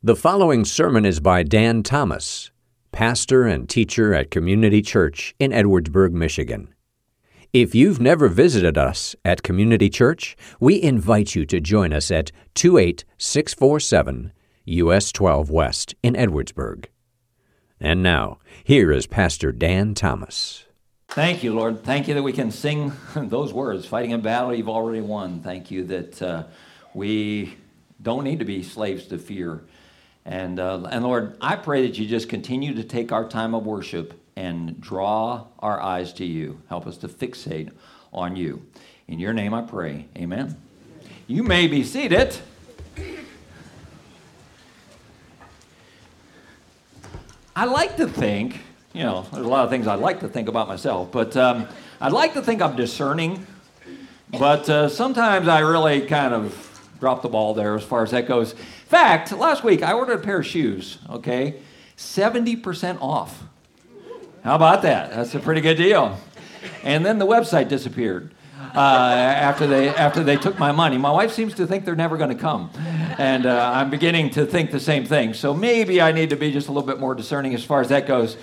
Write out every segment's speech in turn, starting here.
The following sermon is by Dan Thomas, pastor and teacher at Community Church in Edwardsburg, Michigan. If you've never visited us at Community Church, we invite you to join us at 28647 US 12 West in Edwardsburg. And now, here is Pastor Dan Thomas. Thank you, Lord. Thank you that we can sing those words fighting a battle you've already won. Thank you that uh, we don't need to be slaves to fear. And, uh, and Lord, I pray that you just continue to take our time of worship and draw our eyes to you. Help us to fixate on you. In your name I pray. Amen. You may be seated. I like to think, you know, there's a lot of things I like to think about myself, but um, I'd like to think I'm discerning. But uh, sometimes I really kind of drop the ball there as far as that goes fact, last week I ordered a pair of shoes, okay? 70% off. How about that? That's a pretty good deal. And then the website disappeared. Uh, after they after they took my money. My wife seems to think they're never going to come, and uh, I'm beginning to think the same thing. So maybe I need to be just a little bit more discerning as far as that goes.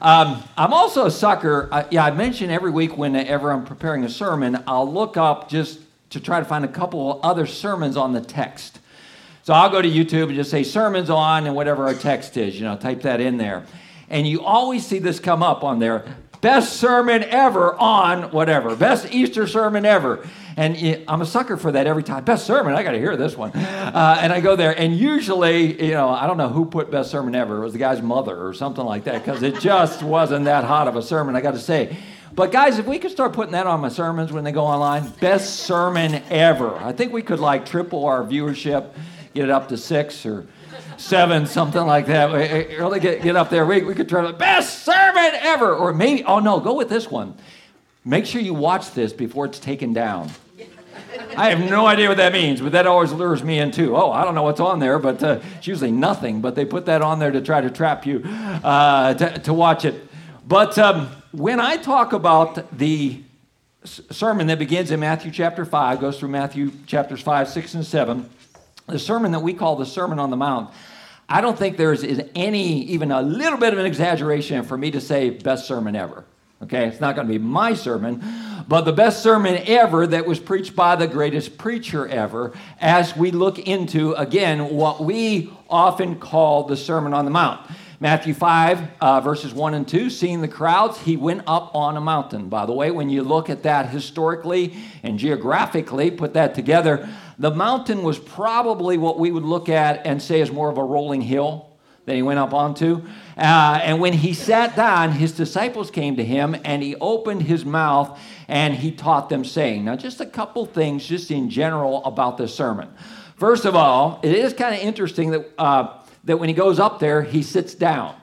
Um, I'm also a sucker. Uh, yeah, I mention every week whenever I'm preparing a sermon, I'll look up just to try to find a couple other sermons on the text. So I'll go to YouTube and just say sermons on and whatever our text is, you know, type that in there. And you always see this come up on there. Best sermon ever on whatever. Best Easter sermon ever. And I'm a sucker for that every time. Best sermon, I got to hear this one. Uh, and I go there, and usually, you know, I don't know who put best sermon ever. It was the guy's mother or something like that, because it just wasn't that hot of a sermon, I got to say. But guys, if we could start putting that on my sermons when they go online, best sermon ever. I think we could like triple our viewership get it up to six or seven, something like that. Really get, get up there. We, we could try the best sermon ever. Or maybe, oh no, go with this one. Make sure you watch this before it's taken down. I have no idea what that means, but that always lures me in too. Oh, I don't know what's on there, but uh, it's usually nothing. But they put that on there to try to trap you uh, to, to, watch it. But um, when I talk about the sermon that begins in Matthew chapter 5, goes through Matthew chapters 5, 6, and 7, the sermon that we call the Sermon on the Mount, I don't think there's is any, even a little bit of an exaggeration for me to say best sermon ever. Okay, it's not going to be my sermon, but the best sermon ever that was preached by the greatest preacher ever as we look into, again, what we often call the Sermon on the Mount. Matthew 5, uh, verses 1 and 2, seeing the crowds, he went up on a mountain. By the way, when you look at that historically and geographically, put that together, the mountain was probably what we would look at and say is more of a rolling hill that he went up onto. Uh, and when he sat down, his disciples came to him and he opened his mouth and he taught them, saying, Now, just a couple things, just in general, about this sermon. First of all, it is kind of interesting that, uh, that when he goes up there, he sits down.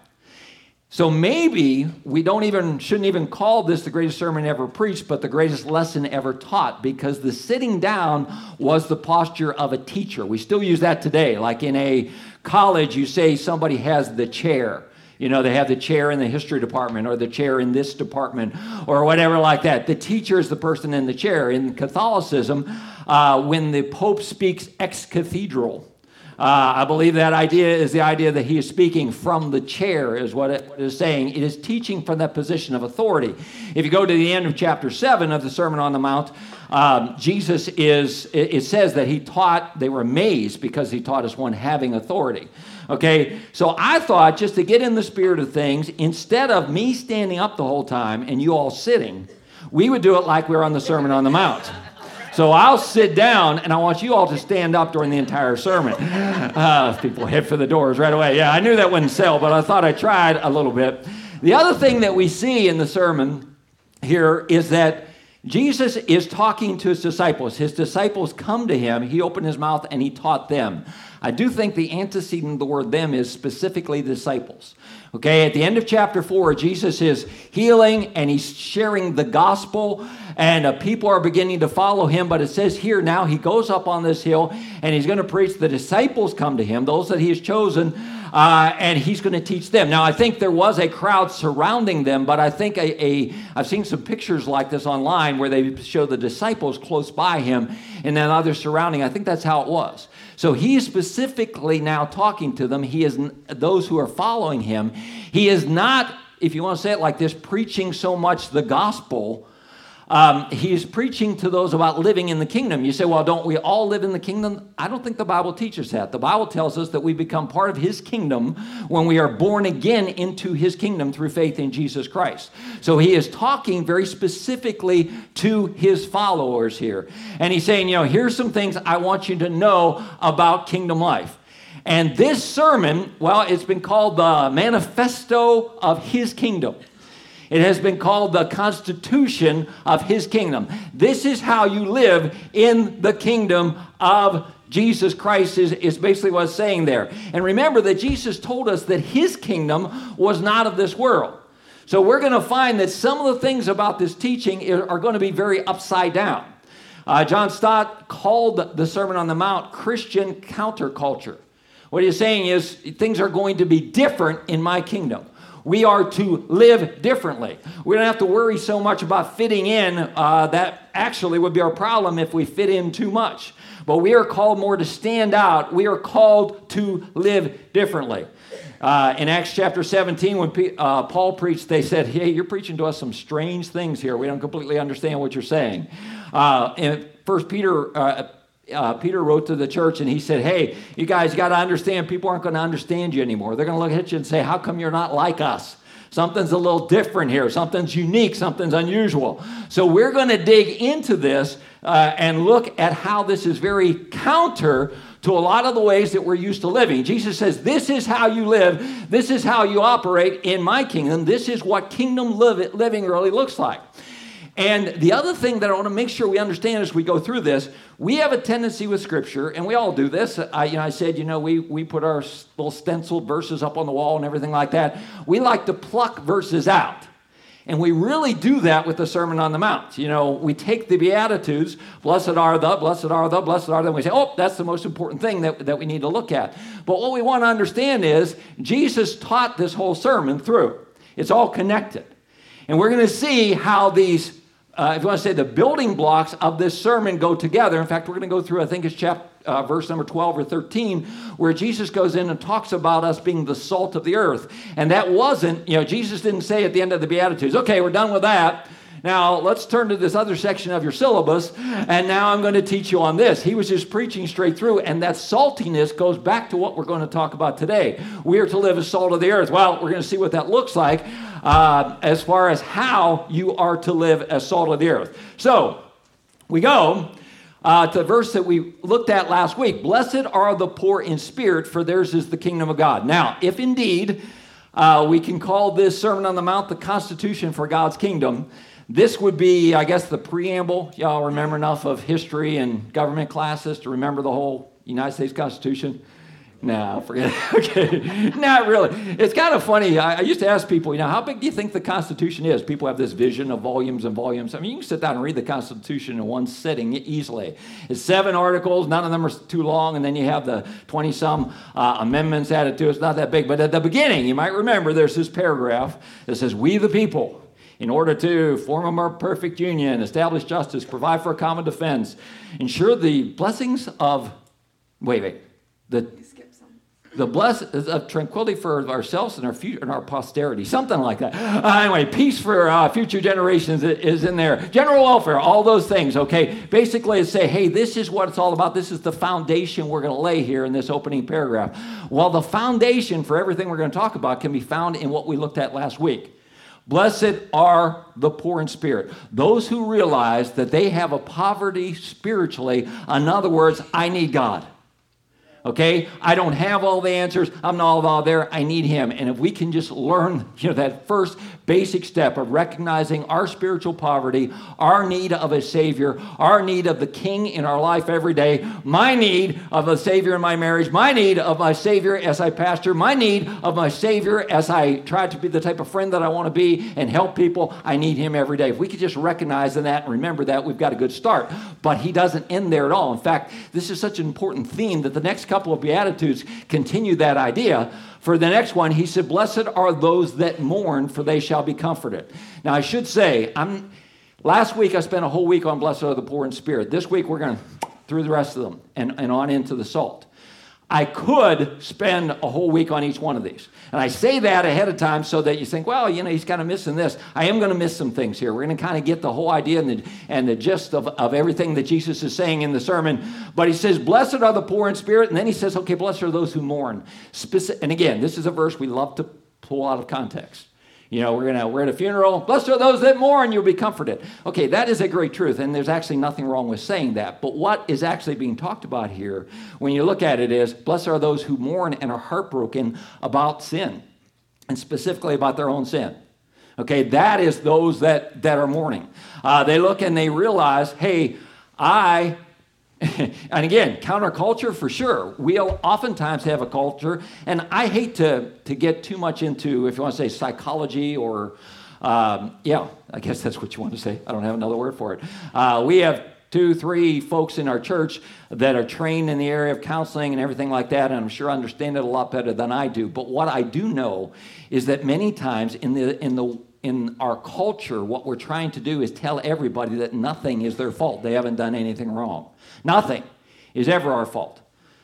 So maybe we don't even shouldn't even call this the greatest sermon ever preached, but the greatest lesson ever taught, because the sitting down was the posture of a teacher. We still use that today. Like in a college, you say somebody has the chair. You know, they have the chair in the history department or the chair in this department or whatever like that. The teacher is the person in the chair. In Catholicism, uh, when the Pope speaks ex cathedra, uh, I believe that idea is the idea that he is speaking from the chair, is what it, is saying. It is teaching from that position of authority. If you go to the end of chapter 7 of the Sermon on the Mount, um, Jesus is, it, it says that he taught, they were amazed because he taught as one having authority. Okay, so I thought just to get in the spirit of things, instead of me standing up the whole time and you all sitting, we would do it like we we're on the Sermon on the Mount. So I'll sit down and I want you all to stand up during the entire sermon. Uh, people head for the doors right away. Yeah, I knew that wouldn't sell, but I thought I tried a little bit. The other thing that we see in the sermon here is that Jesus is talking to his disciples. His disciples come to him, he opened his mouth and he taught them. I do think the antecedent of the word them is specifically disciples. Okay, at the end of chapter 4, Jesus is healing and he's sharing the gospel, and uh, people are beginning to follow him. But it says here now he goes up on this hill and he's going to preach. The disciples come to him, those that he has chosen, uh, and he's going to teach them. Now, I think there was a crowd surrounding them, but I think a, a I've seen some pictures like this online where they show the disciples close by him and then others surrounding. I think that's how it was. So he is specifically now talking to them. He is those who are following him. He is not, if you want to say it like this, preaching so much the gospel um, he's preaching to those about living in the kingdom. You say, well, don't we all live in the kingdom? I don't think the Bible teaches that. The Bible tells us that we become part of his kingdom when we are born again into his kingdom through faith in Jesus Christ. So he is talking very specifically to his followers here. And he's saying, you know, here's some things I want you to know about kingdom life. And this sermon, well, it's been called the manifesto of his kingdom. It has been called the constitution of his kingdom. This is how you live in the kingdom of Jesus Christ, is, is basically what it's saying there. And remember that Jesus told us that his kingdom was not of this world. So we're going to find that some of the things about this teaching are going to be very upside down. Uh, John Stott called the Sermon on the Mount Christian counterculture. What he's saying is things are going to be different in my kingdom. We are to live differently. We don't have to worry so much about fitting in. Uh, that actually would be our problem if we fit in too much. But we are called more to stand out. We are called to live differently. Uh, in Acts chapter 17, when P- uh, Paul preached, they said, Hey, you're preaching to us some strange things here. We don't completely understand what you're saying. Uh, in First Peter, uh, Peter wrote to the church and he said, Hey, you guys got to understand, people aren't going to understand you anymore. They're going to look at you and say, How come you're not like us? Something's a little different here. Something's unique. Something's unusual. So we're going to dig into this uh, and look at how this is very counter to a lot of the ways that we're used to living. Jesus says, This is how you live. This is how you operate in my kingdom. This is what kingdom living really looks like. And the other thing that I want to make sure we understand as we go through this, we have a tendency with Scripture, and we all do this. I, you know, I said, you know, we, we put our little stenciled verses up on the wall and everything like that. We like to pluck verses out. And we really do that with the Sermon on the Mount. You know, we take the Beatitudes, blessed are the, blessed are the, blessed are the, and we say, oh, that's the most important thing that, that we need to look at. But what we want to understand is Jesus taught this whole sermon through. It's all connected. And we're going to see how these uh, if you want to say the building blocks of this sermon go together. In fact, we're going to go through, I think it's chapter, uh, verse number 12 or 13, where Jesus goes in and talks about us being the salt of the earth. And that wasn't, you know, Jesus didn't say at the end of the Beatitudes, okay, we're done with that. Now, let's turn to this other section of your syllabus, and now I'm going to teach you on this. He was just preaching straight through, and that saltiness goes back to what we're going to talk about today. We are to live as salt of the earth. Well, we're going to see what that looks like uh, as far as how you are to live as salt of the earth. So, we go uh, to the verse that we looked at last week Blessed are the poor in spirit, for theirs is the kingdom of God. Now, if indeed uh, we can call this Sermon on the Mount the Constitution for God's kingdom, this would be, I guess, the preamble. Y'all remember enough of history and government classes to remember the whole United States Constitution? No, forget it. okay. Not really. It's kind of funny. I, I, used to ask people, you know, how big do you think the Constitution is? People have this vision of volumes and volumes. I mean, you can sit down and read the Constitution in one sitting easily. It's seven articles, none of them are too long, and then you have the 20 some uh, amendments added to it. It's not that big. But at the beginning, you might remember there's this paragraph that says, We the people in order to form a more perfect union, establish justice, provide for a common defense, ensure the blessings of, wait, wait, the, the blessings of tranquility for ourselves and our future and our posterity, something like that. Uh, anyway, peace for uh, future generations is in there. General welfare, all those things. Okay, basically, it's say, hey, this is what it's all about. This is the foundation we're going to lay here in this opening paragraph. Well, the foundation for everything we're going to talk about can be found in what we looked at last week. Blessed are the poor in spirit, those who realize that they have a poverty spiritually. In other words, I need God. Okay? I don't have all the answers. I'm not all there. I need Him. And if we can just learn, you know, that first basic step of recognizing our spiritual poverty, our need of a Savior, our need of the King in our life every day, my need of a Savior in my marriage, my need of my Savior as I pastor, my need of my Savior as I try to be the type of friend that I want to be and help people. I need Him every day. If we could just recognize that and remember that, we've got a good start. But He doesn't end there at all. In fact, this is such an important theme that the next couple of Beatitudes continue that idea for the next one, he said, Blessed are those that mourn, for they shall be comforted. Now, I should say, I'm, last week I spent a whole week on Blessed are the poor in spirit. This week we're going to, through the rest of them and, and on into the salt. I could spend a whole week on each one of these. And I say that ahead of time so that you think, well, you know, he's kind of missing this. I am going to miss some things here. We're going to kind of get the whole idea and the, and the gist of, of everything that Jesus is saying in the sermon. But he says, Blessed are the poor in spirit. And then he says, okay, blessed are those who mourn. Speci- and again, this is a verse we love to pull out of context. You know, we're gonna we're at a funeral. Blessed are those that mourn, you'll be comforted. Okay, that is a great truth, and there's actually nothing wrong with saying that. But what is actually being talked about here, when you look at it, is blessed are those who mourn and are heartbroken about sin, and specifically about their own sin. Okay, that is those that that are mourning. Uh, they look and they realize, hey, I and again, counterculture for sure. We'll oftentimes have a culture, and I hate to, to get too much into, if you want to say psychology or, um, yeah, I guess that's what you want to say. I don't have another word for it. Uh, we have two, three folks in our church that are trained in the area of counseling and everything like that, and I'm sure understand it a lot better than I do. But what I do know is that many times in the, in the in our culture, what we're trying to do is tell everybody that nothing is their fault. They haven't done anything wrong. Nothing is ever our fault.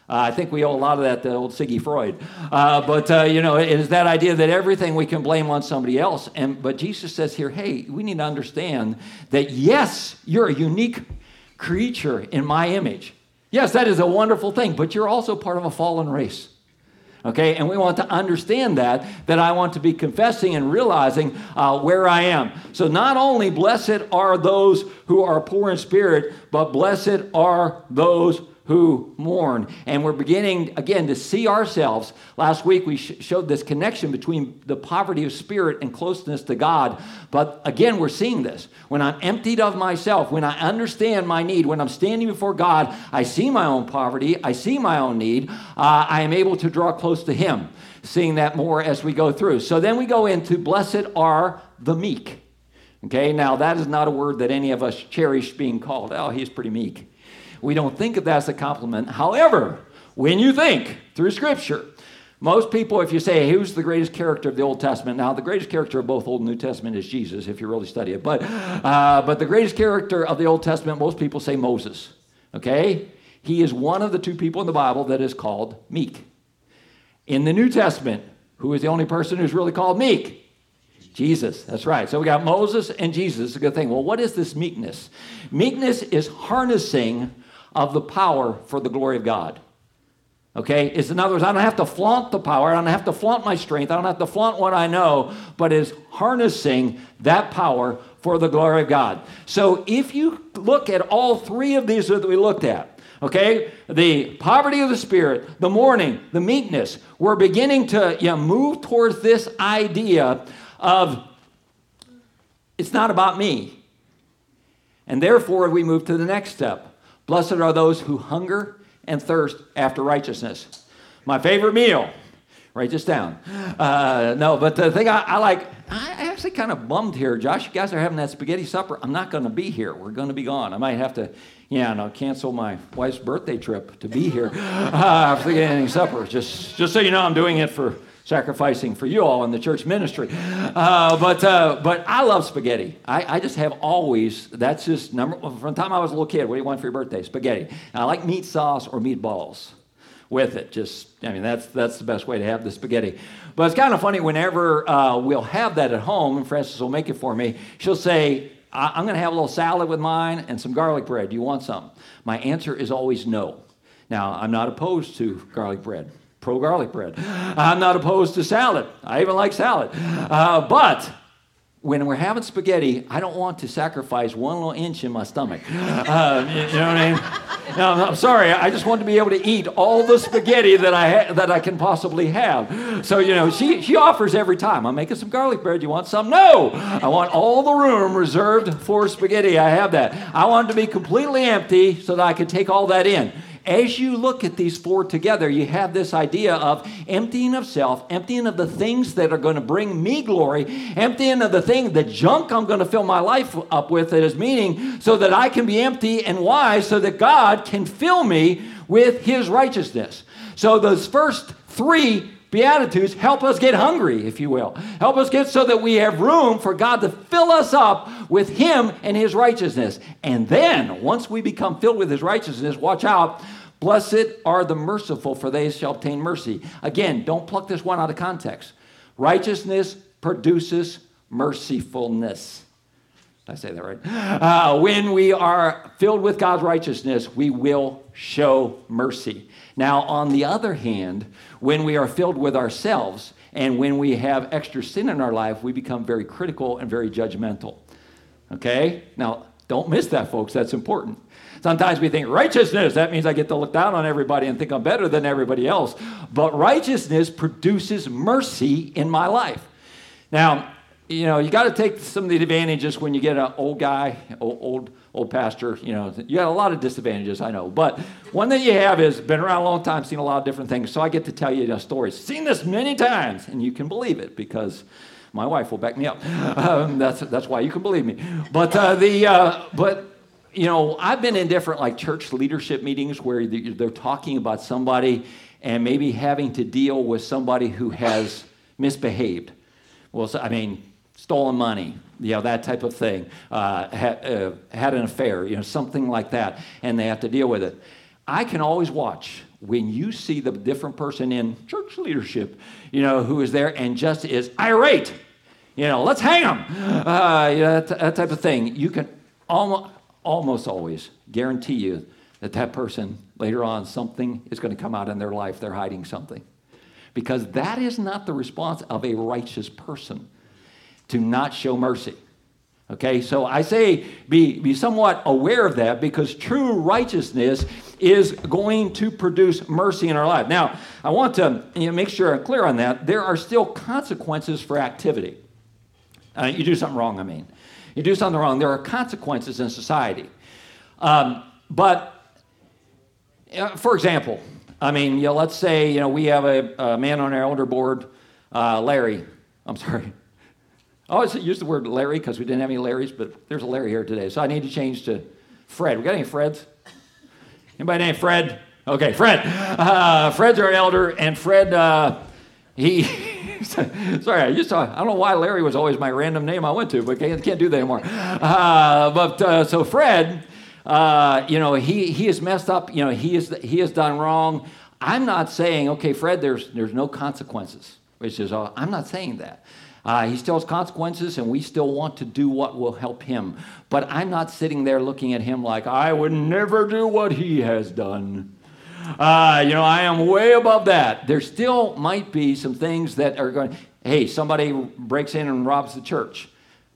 Uh, I think we owe a lot of that to old Siggy Freud. Uh, but, uh, you know, it is that idea that everything we can blame on somebody else. And, but Jesus says here, hey, we need to understand that, yes, you're a unique creature in my image. Yes, that is a wonderful thing, but you're also part of a fallen race. Okay, and we want to understand that, that I want to be confessing and realizing uh, where I am. So, not only blessed are those who are poor in spirit, but blessed are those who mourn. And we're beginning again to see ourselves. Last week we sh- showed this connection between the poverty of spirit and closeness to God. But again, we're seeing this. When I'm emptied of myself, when I understand my need, when I'm standing before God, I see my own poverty, I see my own need, uh, I am able to draw close to Him. Seeing that more as we go through. So then we go into blessed are the meek. Okay, now that is not a word that any of us cherish being called. Oh, he's pretty meek. We don't think of that as a compliment. However, when you think through Scripture, most people, if you say, who's the greatest character of the Old Testament? Now, the greatest character of both Old and New Testament is Jesus, if you really study it. But, uh, but the greatest character of the Old Testament, most people say Moses. Okay? He is one of the two people in the Bible that is called meek. In the New Testament, who is the only person who's really called meek? Jesus, that's right. So we got Moses and Jesus. It's a good thing. Well, what is this meekness? Meekness is harnessing of the power for the glory of God. Okay? It's in other words, I don't have to flaunt the power, I don't have to flaunt my strength, I don't have to flaunt what I know, but is harnessing that power for the glory of God. So if you look at all three of these that we looked at, okay, the poverty of the spirit, the mourning, the meekness, we're beginning to you know, move towards this idea of it's not about me. And therefore, we move to the next step. Blessed are those who hunger and thirst after righteousness. My favorite meal. Write this down. Uh, no, but the thing I, I like, I actually kind of bummed here. Josh, you guys are having that spaghetti supper. I'm not going to be here. We're going to be gone. I might have to, yeah, no, cancel my wife's birthday trip to be here uh, for the supper. Just, just so you know, I'm doing it for sacrificing for you all in the church ministry. Uh, but, uh, but I love spaghetti. I, I just have always, that's just number, from the time I was a little kid, what do you want for your birthday? Spaghetti. And I like meat sauce or meatballs with it. Just, I mean, that's, that's the best way to have the spaghetti. But it's kind of funny whenever uh, we'll have that at home, and Frances will make it for me, she'll say, I'm going to have a little salad with mine and some garlic bread. Do you want some? My answer is always no. Now, I'm not opposed to garlic bread pro garlic bread. I'm not opposed to salad. I even like salad. Uh, but when we're having spaghetti, I don't want to sacrifice one little inch in my stomach. Uh, you, know what I mean? No, I'm sorry. I just want to be able to eat all the spaghetti that I ha- that I can possibly have. So you know, she she offers every time. I'm making some garlic bread. You want some? No. I want all the room reserved for spaghetti. I have that. I want it to be completely empty so that I can take all that in as you look at these four together, you have this idea of emptying of self, emptying of the things that are going to bring me glory, emptying of the thing, the junk I'm going to fill my life up with that is meaning, so that I can be empty and wise, so that God can fill me with His righteousness. So those first three Beatitudes help us get hungry, if you will. Help us get so that we have room for God to fill us up with Him and His righteousness. And then, once we become filled with His righteousness, watch out. Blessed are the merciful, for they shall obtain mercy. Again, don't pluck this one out of context. Righteousness produces mercifulness. Did I say that right? Uh, when we are filled with God's righteousness, we will show mercy. Now, on the other hand, when we are filled with ourselves and when we have extra sin in our life, we become very critical and very judgmental. Okay? Now, don't miss that, folks. That's important. Sometimes we think righteousness, that means I get to look down on everybody and think I'm better than everybody else. But righteousness produces mercy in my life. Now, you know, you got to take some of the advantages when you get an old guy, old, old, pastor. You know, you got a lot of disadvantages, I know. But one that you have is been around a long time, seen a lot of different things. So I get to tell you a story. Seen this many times, and you can believe it because my wife will back me up. Um, that's that's why you can believe me. But uh, the uh, but you know, I've been in different like church leadership meetings where they're talking about somebody and maybe having to deal with somebody who has misbehaved. Well, so, I mean, stolen money, you know, that type of thing, uh, had, uh, had an affair, you know, something like that, and they have to deal with it. I can always watch when you see the different person in church leadership, you know, who is there and just is irate, you know, let's hang them, uh, you know, that, that type of thing. You can almost, almost always guarantee you that that person later on something is going to come out in their life they're hiding something because that is not the response of a righteous person to not show mercy. Okay, so I say be, be somewhat aware of that because true righteousness is going to produce mercy in our life. Now, I want to you know, make sure I'm clear on that. There are still consequences for activity. Uh, you do something wrong, I mean. You do something wrong, there are consequences in society. Um, but, uh, for example, I mean, you know, let's say you know we have a, a man on our elder board, uh, Larry. I'm sorry, I always use the word Larry because we didn't have any Larrys, but there's a Larry here today. So I need to change to Fred. We got any Freds? Anybody named Fred? Okay, Fred. Uh, Fred's our elder, and Fred, uh, he. sorry, I used to. I don't know why Larry was always my random name I went to, but can't, can't do that anymore. Uh, but uh, so Fred, uh, you know, he he is messed up. You know, he is he has done wrong. I'm not saying, okay, Fred, there's there's no consequences. Which is, uh, I'm not saying that. Uh, he still has consequences, and we still want to do what will help him. But I'm not sitting there looking at him like, I would never do what he has done. Uh, you know, I am way above that. There still might be some things that are going, hey, somebody breaks in and robs the church.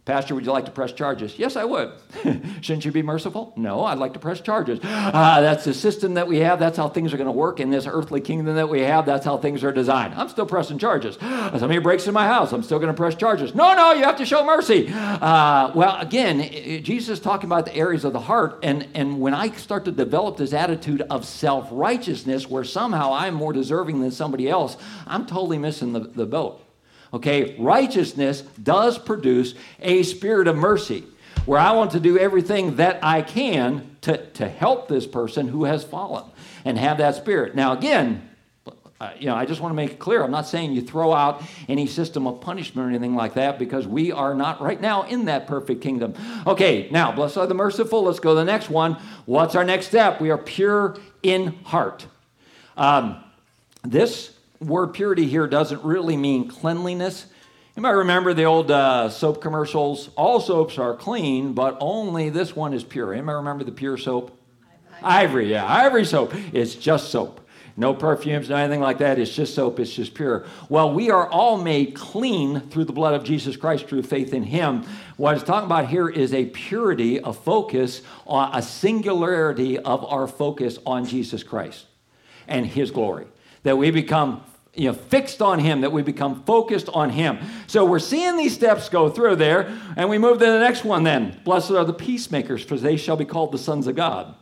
Pastor, would you like to press charges? Yes, I would. Shouldn't you be merciful? No, I'd like to press charges. Uh, that's the system that we have. That's how things are going to work in this earthly kingdom that we have. That's how things are designed. I'm still pressing charges. Somebody breaks in my house. I'm still going to press charges. No, no, you have to show mercy. Uh, well, again, Jesus is talking about the areas of the heart. And, and when I start to develop this attitude of self righteousness, where somehow I'm more deserving than somebody else, I'm totally missing the, the boat. Okay, righteousness does produce a spirit of mercy where I want to do everything that I can to, to help this person who has fallen and have that spirit. Now, again, uh, you know, I just want to make it clear. I'm not saying you throw out any system of punishment or anything like that because we are not right now in that perfect kingdom. Okay, now, blessed are the merciful. Let's go to the next one. What's our next step? We are pure in heart. Um, this word purity here doesn't really mean cleanliness. You might remember the old uh, soap commercials. All soaps are clean, but only this one is pure. Anybody remember the pure soap? Ivory, yeah. Ivory soap. It's just soap. No perfumes, no anything like that. It's just soap. It's just pure. Well, we are all made clean through the blood of Jesus Christ through faith in Him. What it's talking about here is a purity, a focus, a singularity of our focus on Jesus Christ and His glory that we become you know, fixed on Him, that we become focused on Him. So we're seeing these steps go through there, and we move to the next one then. Blessed are the peacemakers, for they shall be called the sons of God.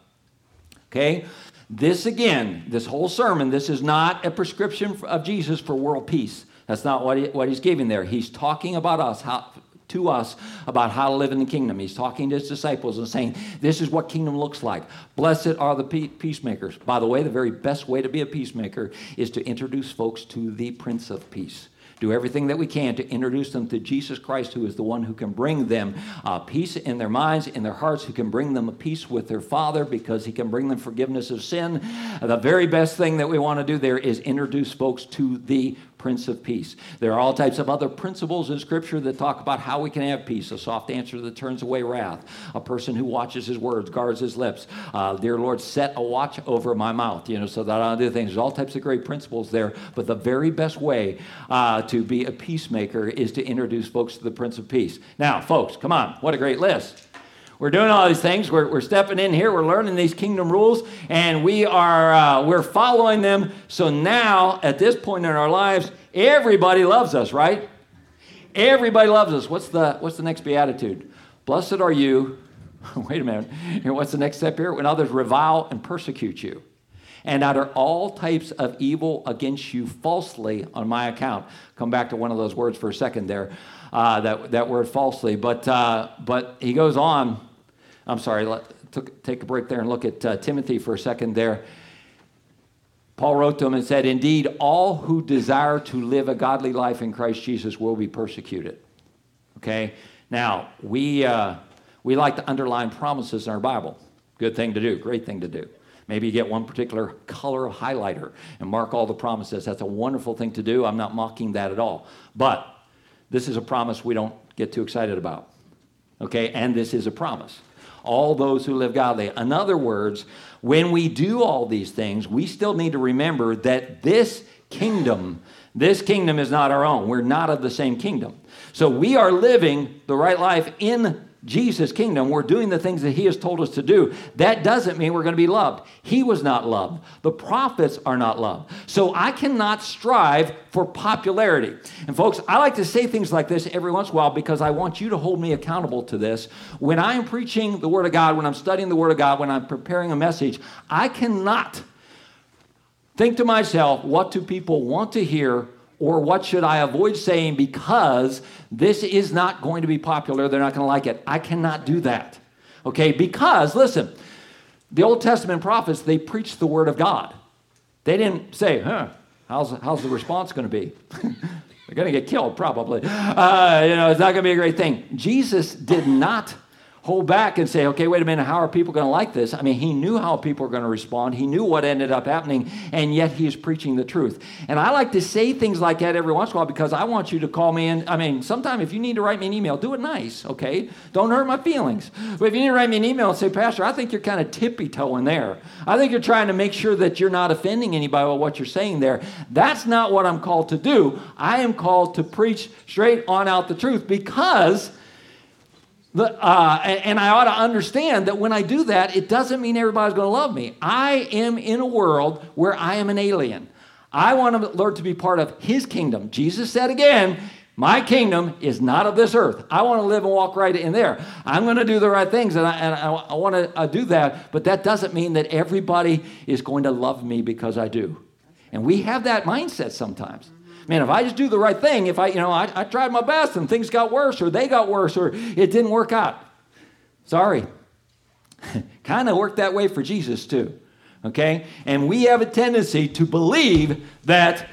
Okay? This again, this whole sermon, this is not a prescription of Jesus for world peace. That's not what, he, what he's giving there. He's talking about us, how, to us about how to live in the kingdom. He's talking to his disciples and saying, This is what kingdom looks like. Blessed are the peacemakers. By the way, the very best way to be a peacemaker is to introduce folks to the Prince of Peace. do everything that we can to introduce them to Jesus Christ, who is the one who can bring them uh, peace in their minds, in their hearts, who can bring them a peace with their Father because he can bring them forgiveness of sin. The very best thing that we want to do there is introduce folks to the Prince of Peace. There are all types of other principles in Scripture that talk about how we can have peace. A soft answer that turns away wrath. A person who watches his words, guards his lips. Uh, dear Lord, set a watch over my mouth, you know, so that I don't do things. There's all types of great principles there. But the very best way uh, to be a peacemaker is to introduce folks to the Prince of Peace. Now, folks, come on. What a great list. We're doing all these things. We're, we're stepping in here. We're learning these kingdom rules, and we are uh, we're following them. So now, at this point in our lives, everybody loves us, right? Everybody loves us. What's the what's the next beatitude? Blessed are you. Wait a minute. What's the next step here? When others revile and persecute you, and utter all types of evil against you falsely on my account. Come back to one of those words for a second there uh, that, that word falsely. But, uh, but he goes on. I'm sorry, let, took, take a break there and look at uh, Timothy for a second there. Paul wrote to him and said, Indeed, all who desire to live a godly life in Christ Jesus will be persecuted. Okay? Now, we, uh, we like to underline promises in our Bible. Good thing to do, great thing to do. Maybe you get one particular color of highlighter and mark all the promises. That's a wonderful thing to do. I'm not mocking that at all. But this is a promise we don't get too excited about. Okay? And this is a promise. All those who live godly. In other words, when we do all these things, we still need to remember that this kingdom, this kingdom is not our own. We're not of the same kingdom. So we are living the right life in Jesus' kingdom, we're doing the things that He has told us to do. That doesn't mean we're going to be loved. He was not loved. The prophets are not loved. So I cannot strive for popularity. And folks, I like to say things like this every once in a while because I want you to hold me accountable to this. When I am preaching the Word of God, when I'm studying the Word of God, when I'm preparing a message, I cannot think to myself, what do people want to hear or what should I avoid saying because this is not going to be popular? They're not going to like it. I cannot do that. Okay, because listen, the Old Testament prophets, they preached the word of God. They didn't say, huh, how's, how's the response going to be? They're going to get killed, probably. Uh, you know, it's not going to be a great thing. Jesus did not hold back and say, okay, wait a minute, how are people going to like this? I mean, he knew how people are going to respond. He knew what ended up happening, and yet he is preaching the truth. And I like to say things like that every once in a while because I want you to call me in. I mean, sometime if you need to write me an email, do it nice, okay? Don't hurt my feelings. But if you need to write me an email and say, Pastor, I think you're kind of tippy toeing there. I think you're trying to make sure that you're not offending anybody with what you're saying there. That's not what I'm called to do. I am called to preach straight on out the truth because uh, and I ought to understand that when I do that, it doesn't mean everybody's going to love me. I am in a world where I am an alien. I want to learn to be part of his kingdom. Jesus said again, my kingdom is not of this earth. I want to live and walk right in there. I'm going to do the right things, and I, and I, I want to uh, do that, but that doesn't mean that everybody is going to love me because I do. And we have that mindset sometimes man, if I just do the right thing, if I, you know, I, I tried my best and things got worse or they got worse or it didn't work out. Sorry. kind of worked that way for Jesus too. Okay? And we have a tendency to believe that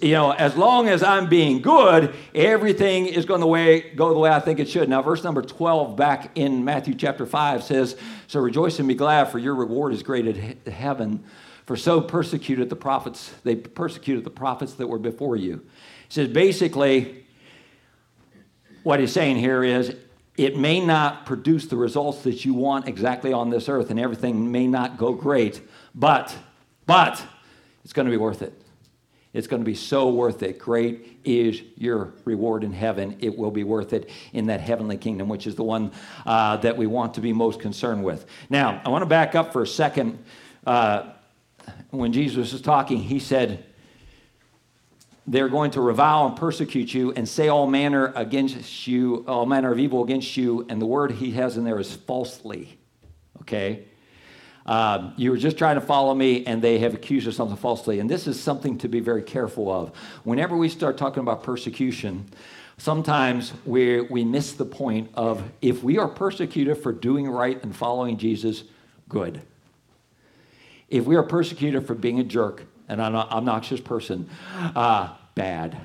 you know, as long as I'm being good, everything is going the way go the way I think it should. Now, verse number 12 back in Matthew chapter 5 says, "So rejoice and be glad, for your reward is great at heaven." For so persecuted the prophets, they persecuted the prophets that were before you. He says basically, what he's saying here is it may not produce the results that you want exactly on this earth, and everything may not go great, but, but, it's going to be worth it. It's going to be so worth it. Great is your reward in heaven. It will be worth it in that heavenly kingdom, which is the one uh, that we want to be most concerned with. Now, I want to back up for a second. Uh, when Jesus was talking, he said, they're going to revile and persecute you and say all manner against you, all manner of evil against you. And the word he has in there is falsely. Okay? Um, you were just trying to follow me and they have accused you of something falsely. And this is something to be very careful of. Whenever we start talking about persecution, sometimes we, we miss the point of if we are persecuted for doing right and following Jesus, good. If we are persecuted for being a jerk and an obnoxious person, uh, bad.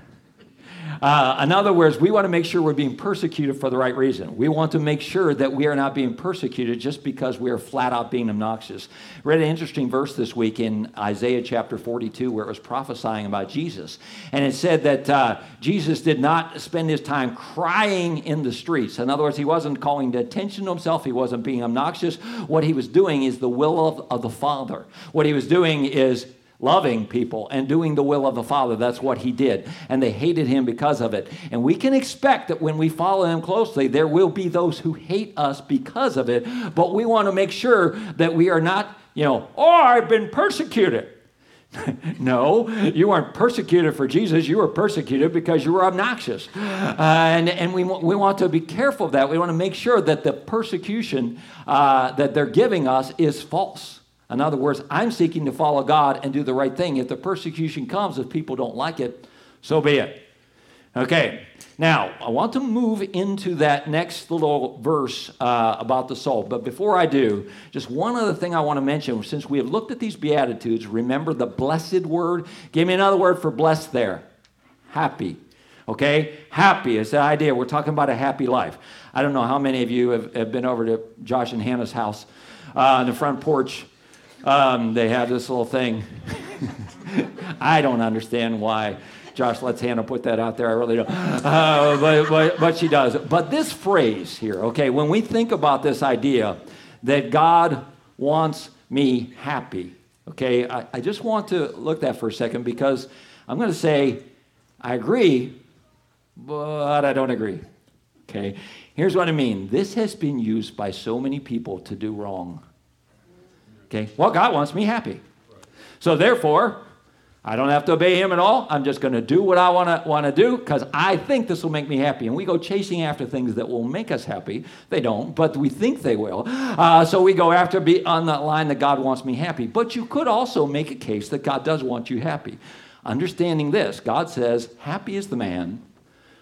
Uh, in other words, we want to make sure we're being persecuted for the right reason. We want to make sure that we are not being persecuted just because we are flat out being obnoxious. Read an interesting verse this week in Isaiah chapter 42 where it was prophesying about Jesus. And it said that uh, Jesus did not spend his time crying in the streets. In other words, he wasn't calling attention to himself, he wasn't being obnoxious. What he was doing is the will of, of the Father. What he was doing is loving people and doing the will of the Father. That's what he did. And they hated him because of it. And we can expect that when we follow him closely, there will be those who hate us because of it. But we want to make sure that we are not, you know, oh, I've been persecuted. no, you weren't persecuted for Jesus. You were persecuted because you were obnoxious. Uh, and and we, we want to be careful of that. We want to make sure that the persecution uh, that they're giving us is false. In other words, I'm seeking to follow God and do the right thing. If the persecution comes, if people don't like it, so be it. Okay, now I want to move into that next little verse uh, about the soul. But before I do, just one other thing I want to mention. Since we have looked at these Beatitudes, remember the blessed word? Give me another word for blessed there happy. Okay? Happy is the idea. We're talking about a happy life. I don't know how many of you have, have been over to Josh and Hannah's house uh, on the front porch um, they have this little thing. I don't understand why Josh lets Hannah put that out there. I really don't. Uh, but, but, but she does. But this phrase here, okay, when we think about this idea that God wants me happy, okay, I, I just want to look at that for a second because I'm going to say I agree, but I don't agree. Okay, here's what I mean this has been used by so many people to do wrong. Okay? Well, God wants me happy. So therefore, I don't have to obey him at all. I'm just going to do what I want to want to do because I think this will make me happy. And we go chasing after things that will make us happy. They don't, but we think they will. Uh, so we go after be on that line that God wants me happy. But you could also make a case that God does want you happy. Understanding this, God says, "Happy is the man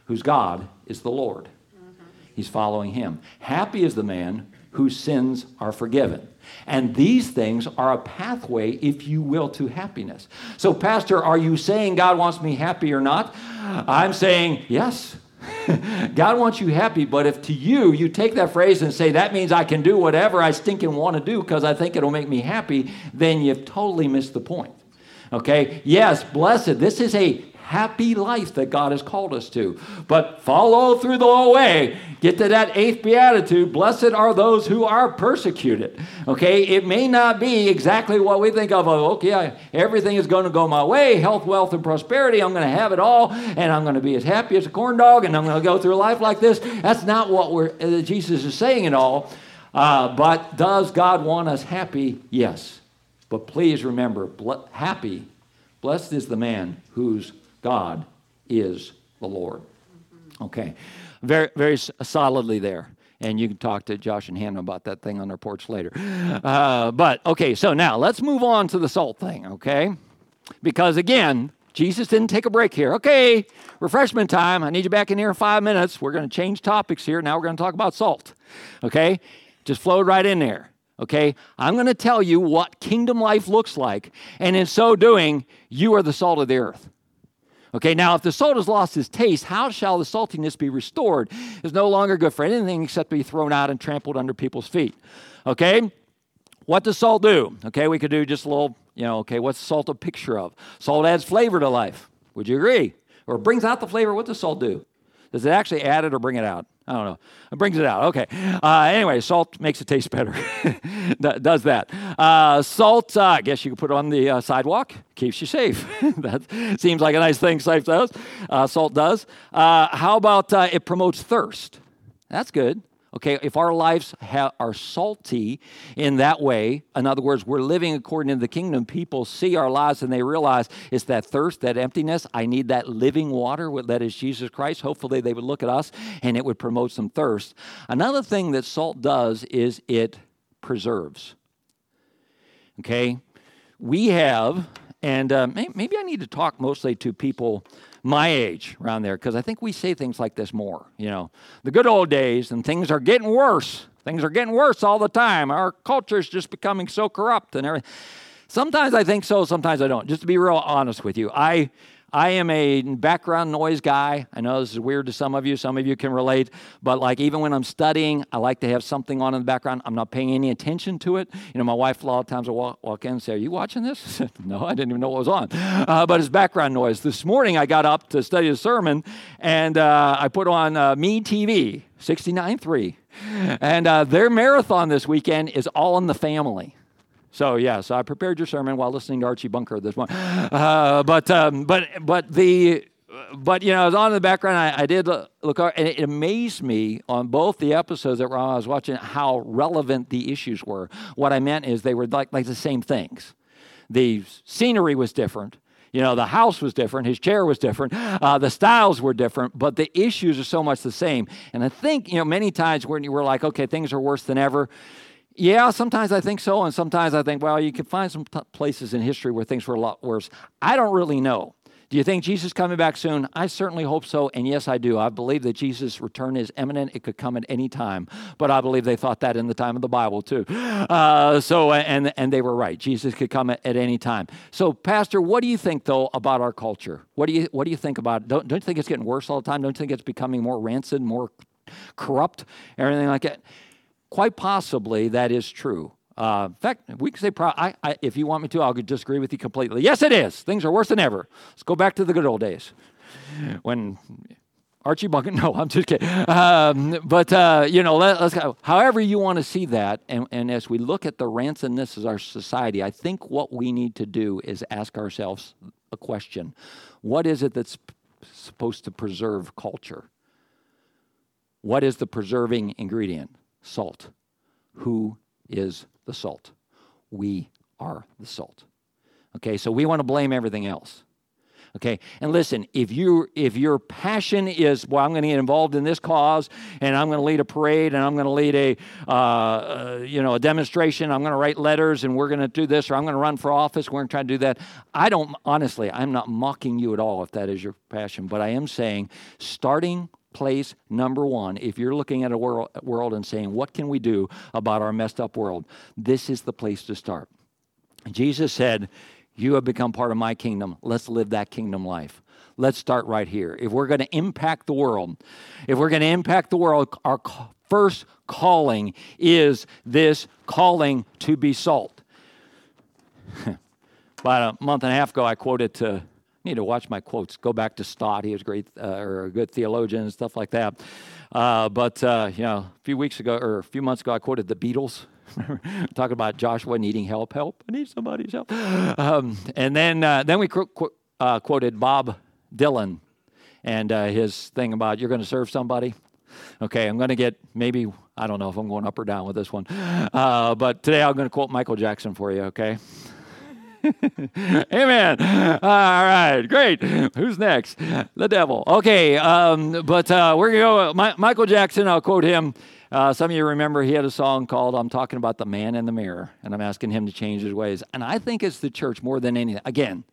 whose God is the Lord." Mm-hmm. He's following Him. Happy is the man whose sins are forgiven. And these things are a pathway, if you will, to happiness. So, Pastor, are you saying God wants me happy or not? I'm saying yes. God wants you happy, but if to you, you take that phrase and say, that means I can do whatever I stinking want to do because I think it'll make me happy, then you've totally missed the point. Okay? Yes, blessed. This is a happy life that God has called us to. But follow through the whole way. Get to that eighth beatitude. Blessed are those who are persecuted. Okay, it may not be exactly what we think of. Okay, everything is going to go my way health, wealth, and prosperity. I'm going to have it all, and I'm going to be as happy as a corn dog, and I'm going to go through life like this. That's not what we're, uh, Jesus is saying at all. Uh, but does God want us happy? Yes. But please remember, happy, blessed is the man whose God is the Lord. Okay, very, very solidly there. And you can talk to Josh and Hannah about that thing on their porch later. Uh, but okay, so now let's move on to the salt thing, okay? Because again, Jesus didn't take a break here. Okay, refreshment time. I need you back in here in five minutes. We're going to change topics here. Now we're going to talk about salt. Okay, just flowed right in there. Okay, I'm going to tell you what kingdom life looks like. And in so doing, you are the salt of the earth. Okay, now if the salt has lost its taste, how shall the saltiness be restored? It's no longer good for anything except to be thrown out and trampled under people's feet. Okay, what does salt do? Okay, we could do just a little, you know, okay, what's salt a picture of? Salt adds flavor to life. Would you agree? Or brings out the flavor. What does salt do? Does it actually add it or bring it out? I don't know. It brings it out. Okay. Uh, anyway, salt makes it taste better. Does that. Uh, salt, uh, I guess you could put on the uh, sidewalk, keeps you safe. that seems like a nice thing safe does. Uh, salt does. Uh, how about it promotes thirst? That's good. Okay, if our lives ha- are salty in that way, in other words, we're living according to the kingdom, people see our lives and they realize it's that thirst, that emptiness. I need that living water that is Jesus Christ. Hopefully, they would look at us and it would promote some thirst. Another thing that salt does is it preserves. Okay, we have, and uh, maybe I need to talk mostly to people my age around there because I think we say things like this more. You know, the good old days and things are getting worse. Things are getting worse all the time. Our culture is just becoming so corrupt and everything. Sometimes I think so, sometimes I don't. Just to be real honest with you, I I am a background noise guy. I know this is weird to some of you. Some of you can relate. But like even when I'm studying, I like to have something on in the background. I'm not paying any attention to it. You know, my wife a lot of times will walk, walk in and say, "Are you watching this?" no, I didn't even know what was on. Uh, but it's background noise. This morning I got up to study a sermon, and uh, I put on uh, Me TV 69.3, and uh, their marathon this weekend is All in the Family. So yeah, so I prepared your sermon while listening to Archie Bunker this morning. Uh, but um, but but the but you know, I was on in the background. I, I did look, and it amazed me on both the episodes that I was watching how relevant the issues were. What I meant is they were like like the same things. The scenery was different. You know, the house was different, his chair was different, uh, the styles were different, but the issues are so much the same. And I think, you know, many times when you were like, okay, things are worse than ever, yeah, sometimes I think so, and sometimes I think, well, you can find some t- places in history where things were a lot worse. I don't really know. Do you think Jesus is coming back soon? I certainly hope so, and yes, I do. I believe that Jesus' return is imminent. It could come at any time, but I believe they thought that in the time of the Bible too. Uh, so, and and they were right. Jesus could come at, at, any time. So, Pastor, what do you think though about our culture? What do you what do you think about? Don't don't you think it's getting worse all the time? Don't you think it's becoming more rancid, more corrupt, everything like that? Quite possibly that is true. Uh, in fact, we can say, pro- I, I, if you want me to, I'll disagree with you completely. Yes, it is. Things are worse than ever. Let's go back to the good old days when Archie Bunker. No, I'm just kidding. Um, but uh, you know, let, us go. However, you want to see that, and, and as we look at the rancidness of our society, I think what we need to do is ask ourselves a question: What is it that's p- supposed to preserve culture? What is the preserving ingredient? Salt. Who is the salt? We are the salt. Okay, so we want to blame everything else. Okay, and listen, if you if your passion is well, I'm going to get involved in this cause, and I'm going to lead a parade, and I'm going to lead a uh, uh, you know a demonstration, I'm going to write letters, and we're going to do this, or I'm going to run for office, we're going to try to do that. I don't honestly, I'm not mocking you at all if that is your passion, but I am saying starting place number one if you're looking at a world, world and saying what can we do about our messed up world? This is the place to start. Jesus said you have become part of my kingdom. Let's live that kingdom life. Let's start right here. If we're going to impact the world if we're going to impact the world our first calling is this calling to be salt. About a month and a half ago i quoted to need to watch my quotes. Go back to Stott; he was great, uh, or a good theologian and stuff like that. Uh, but uh, you know, a few weeks ago or a few months ago, I quoted the Beatles. talking about Joshua needing help. Help! I need somebody's help. Um, and then uh, then we qu- qu- uh, quoted Bob Dylan and uh, his thing about you're going to serve somebody. Okay, I'm going to get maybe I don't know if I'm going up or down with this one, but today I'm going to quote Michael Jackson for you. Okay. Amen. All right, great. Who's next? The devil. Okay, um, but uh, we're going to go. My, Michael Jackson, I'll quote him. Uh, some of you remember he had a song called I'm Talking About the Man in the Mirror, and I'm asking him to change his ways. And I think it's the church more than anything. Again,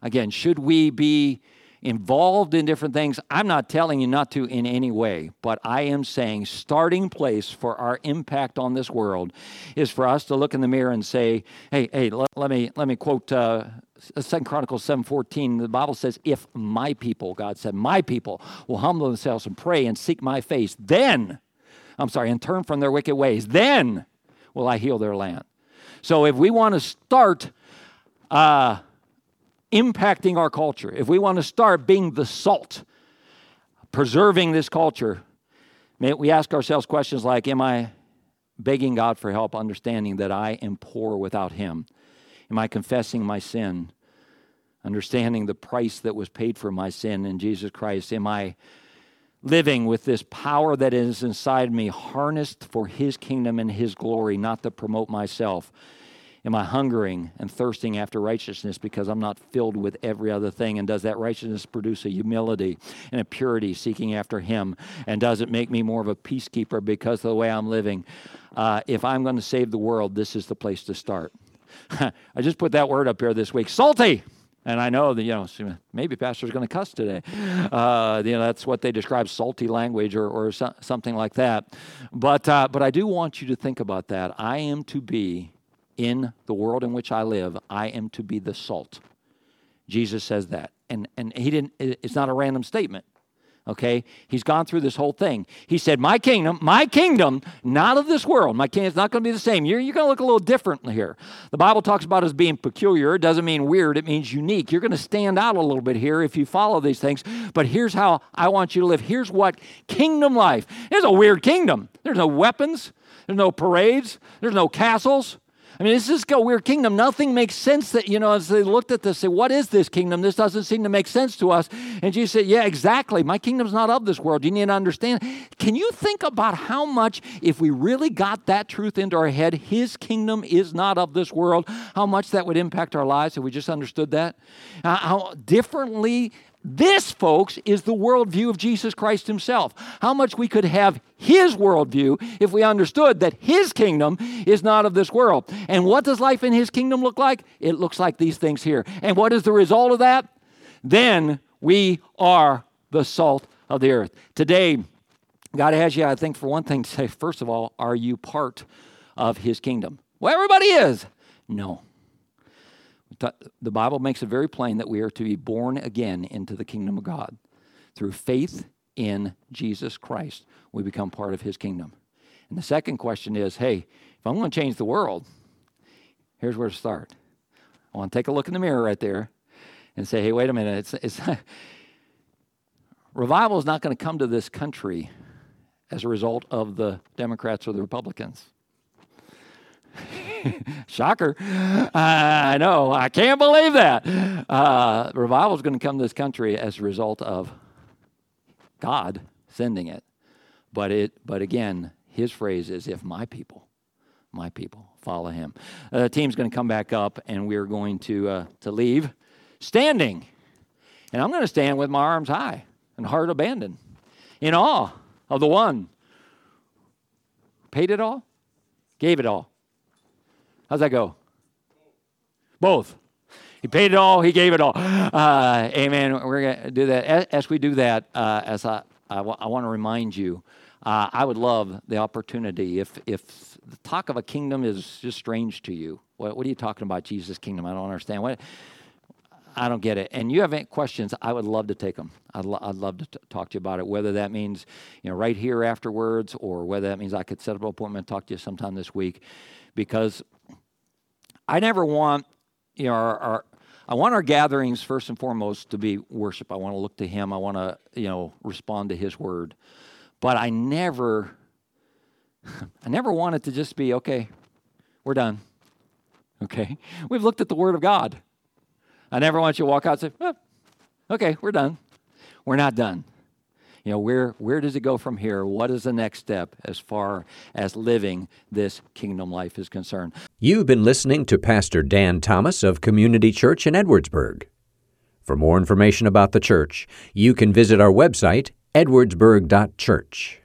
again, should we be involved in different things. I'm not telling you not to in any way, but I am saying starting place for our impact on this world is for us to look in the mirror and say, "Hey, hey, let, let me let me quote." Uh, Second Chronicles 7:14, the Bible says, "If my people, God said, my people will humble themselves and pray and seek my face, then, I'm sorry, and turn from their wicked ways, then will I heal their land." So if we want to start uh, impacting our culture, if we want to start being the salt, preserving this culture, may we ask ourselves questions like Am I begging God for help, understanding that I am poor without Him? Am I confessing my sin, understanding the price that was paid for my sin in Jesus Christ? Am I living with this power that is inside me, harnessed for His kingdom and His glory, not to promote myself? Am I hungering and thirsting after righteousness because I'm not filled with every other thing? And does that righteousness produce a humility and a purity seeking after Him? And does it make me more of a peacekeeper because of the way I'm living? Uh, if I'm going to save the world, this is the place to start. I just put that word up here this week salty. And I know that, you know, maybe pastor's going to cuss today. Uh, you know, that's what they describe salty language or, or so, something like that. But, uh, but I do want you to think about that. I am to be in the world in which I live, I am to be the salt. Jesus says that. and, and he didn't, it's not a random statement. Okay, he's gone through this whole thing. He said, "My kingdom, my kingdom, not of this world. My kingdom is not going to be the same. You're, you're going to look a little different here." The Bible talks about us being peculiar. It doesn't mean weird. It means unique. You're going to stand out a little bit here if you follow these things. But here's how I want you to live. Here's what kingdom life. It's a weird kingdom. There's no weapons. There's no parades. There's no castles. I mean, this is a weird kingdom. Nothing makes sense that, you know, as they looked at this, say, what is this kingdom? This doesn't seem to make sense to us. And Jesus said, yeah, exactly. My kingdom's not of this world. You need to understand. Can you think about how much, if we really got that truth into our head, his kingdom is not of this world, how much that would impact our lives if we just understood that? Uh, how differently this, folks, is the worldview of Jesus Christ himself. How much we could have his worldview if we understood that his kingdom is not of this world. And what does life in his kingdom look like? It looks like these things here. And what is the result of that? Then we are the salt of the earth. Today, God has you, I think, for one thing, to say, first of all, are you part of his kingdom? Well, everybody is. No. The Bible makes it very plain that we are to be born again into the kingdom of God. Through faith in Jesus Christ, we become part of his kingdom. And the second question is hey, if I'm going to change the world, here's where to start. I want to take a look in the mirror right there and say, hey, wait a minute. It's, it's revival is not going to come to this country as a result of the Democrats or the Republicans. Shocker. Uh, I know. I can't believe that. Uh, revival is going to come to this country as a result of God sending it. But it. But again, his phrase is, "If my people, my people, follow him." Uh, the team's going to come back up, and we're going to uh, to leave standing. And I'm going to stand with my arms high and heart abandoned, in awe of the one paid it all, gave it all How's that go? Both. He paid it all. He gave it all. Uh, amen. We're going to do that. As we do that, uh, as I, I, w- I want to remind you, uh, I would love the opportunity if, if the talk of a kingdom is just strange to you. What, what are you talking about, Jesus' kingdom? I don't understand. What, I don't get it. And you have any questions, I would love to take them. I'd, lo- I'd love to t- talk to you about it, whether that means, you know, right here afterwards or whether that means I could set up an appointment and talk to you sometime this week. Because I never want, you know, our, our, I want our gatherings first and foremost to be worship. I want to look to Him. I want to, you know, respond to His word. But I never, I never want it to just be okay. We're done. Okay, we've looked at the Word of God. I never want you to walk out and say, oh, "Okay, we're done." We're not done you know, where, where does it go from here? What is the next step as far as living this kingdom life is concerned? You've been listening to Pastor Dan Thomas of Community Church in Edwardsburg. For more information about the church, you can visit our website, edwardsburg.church.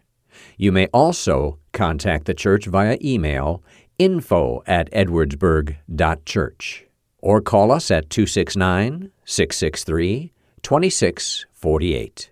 You may also contact the church via email info at edwardsburg.church or call us at 269 663 2648.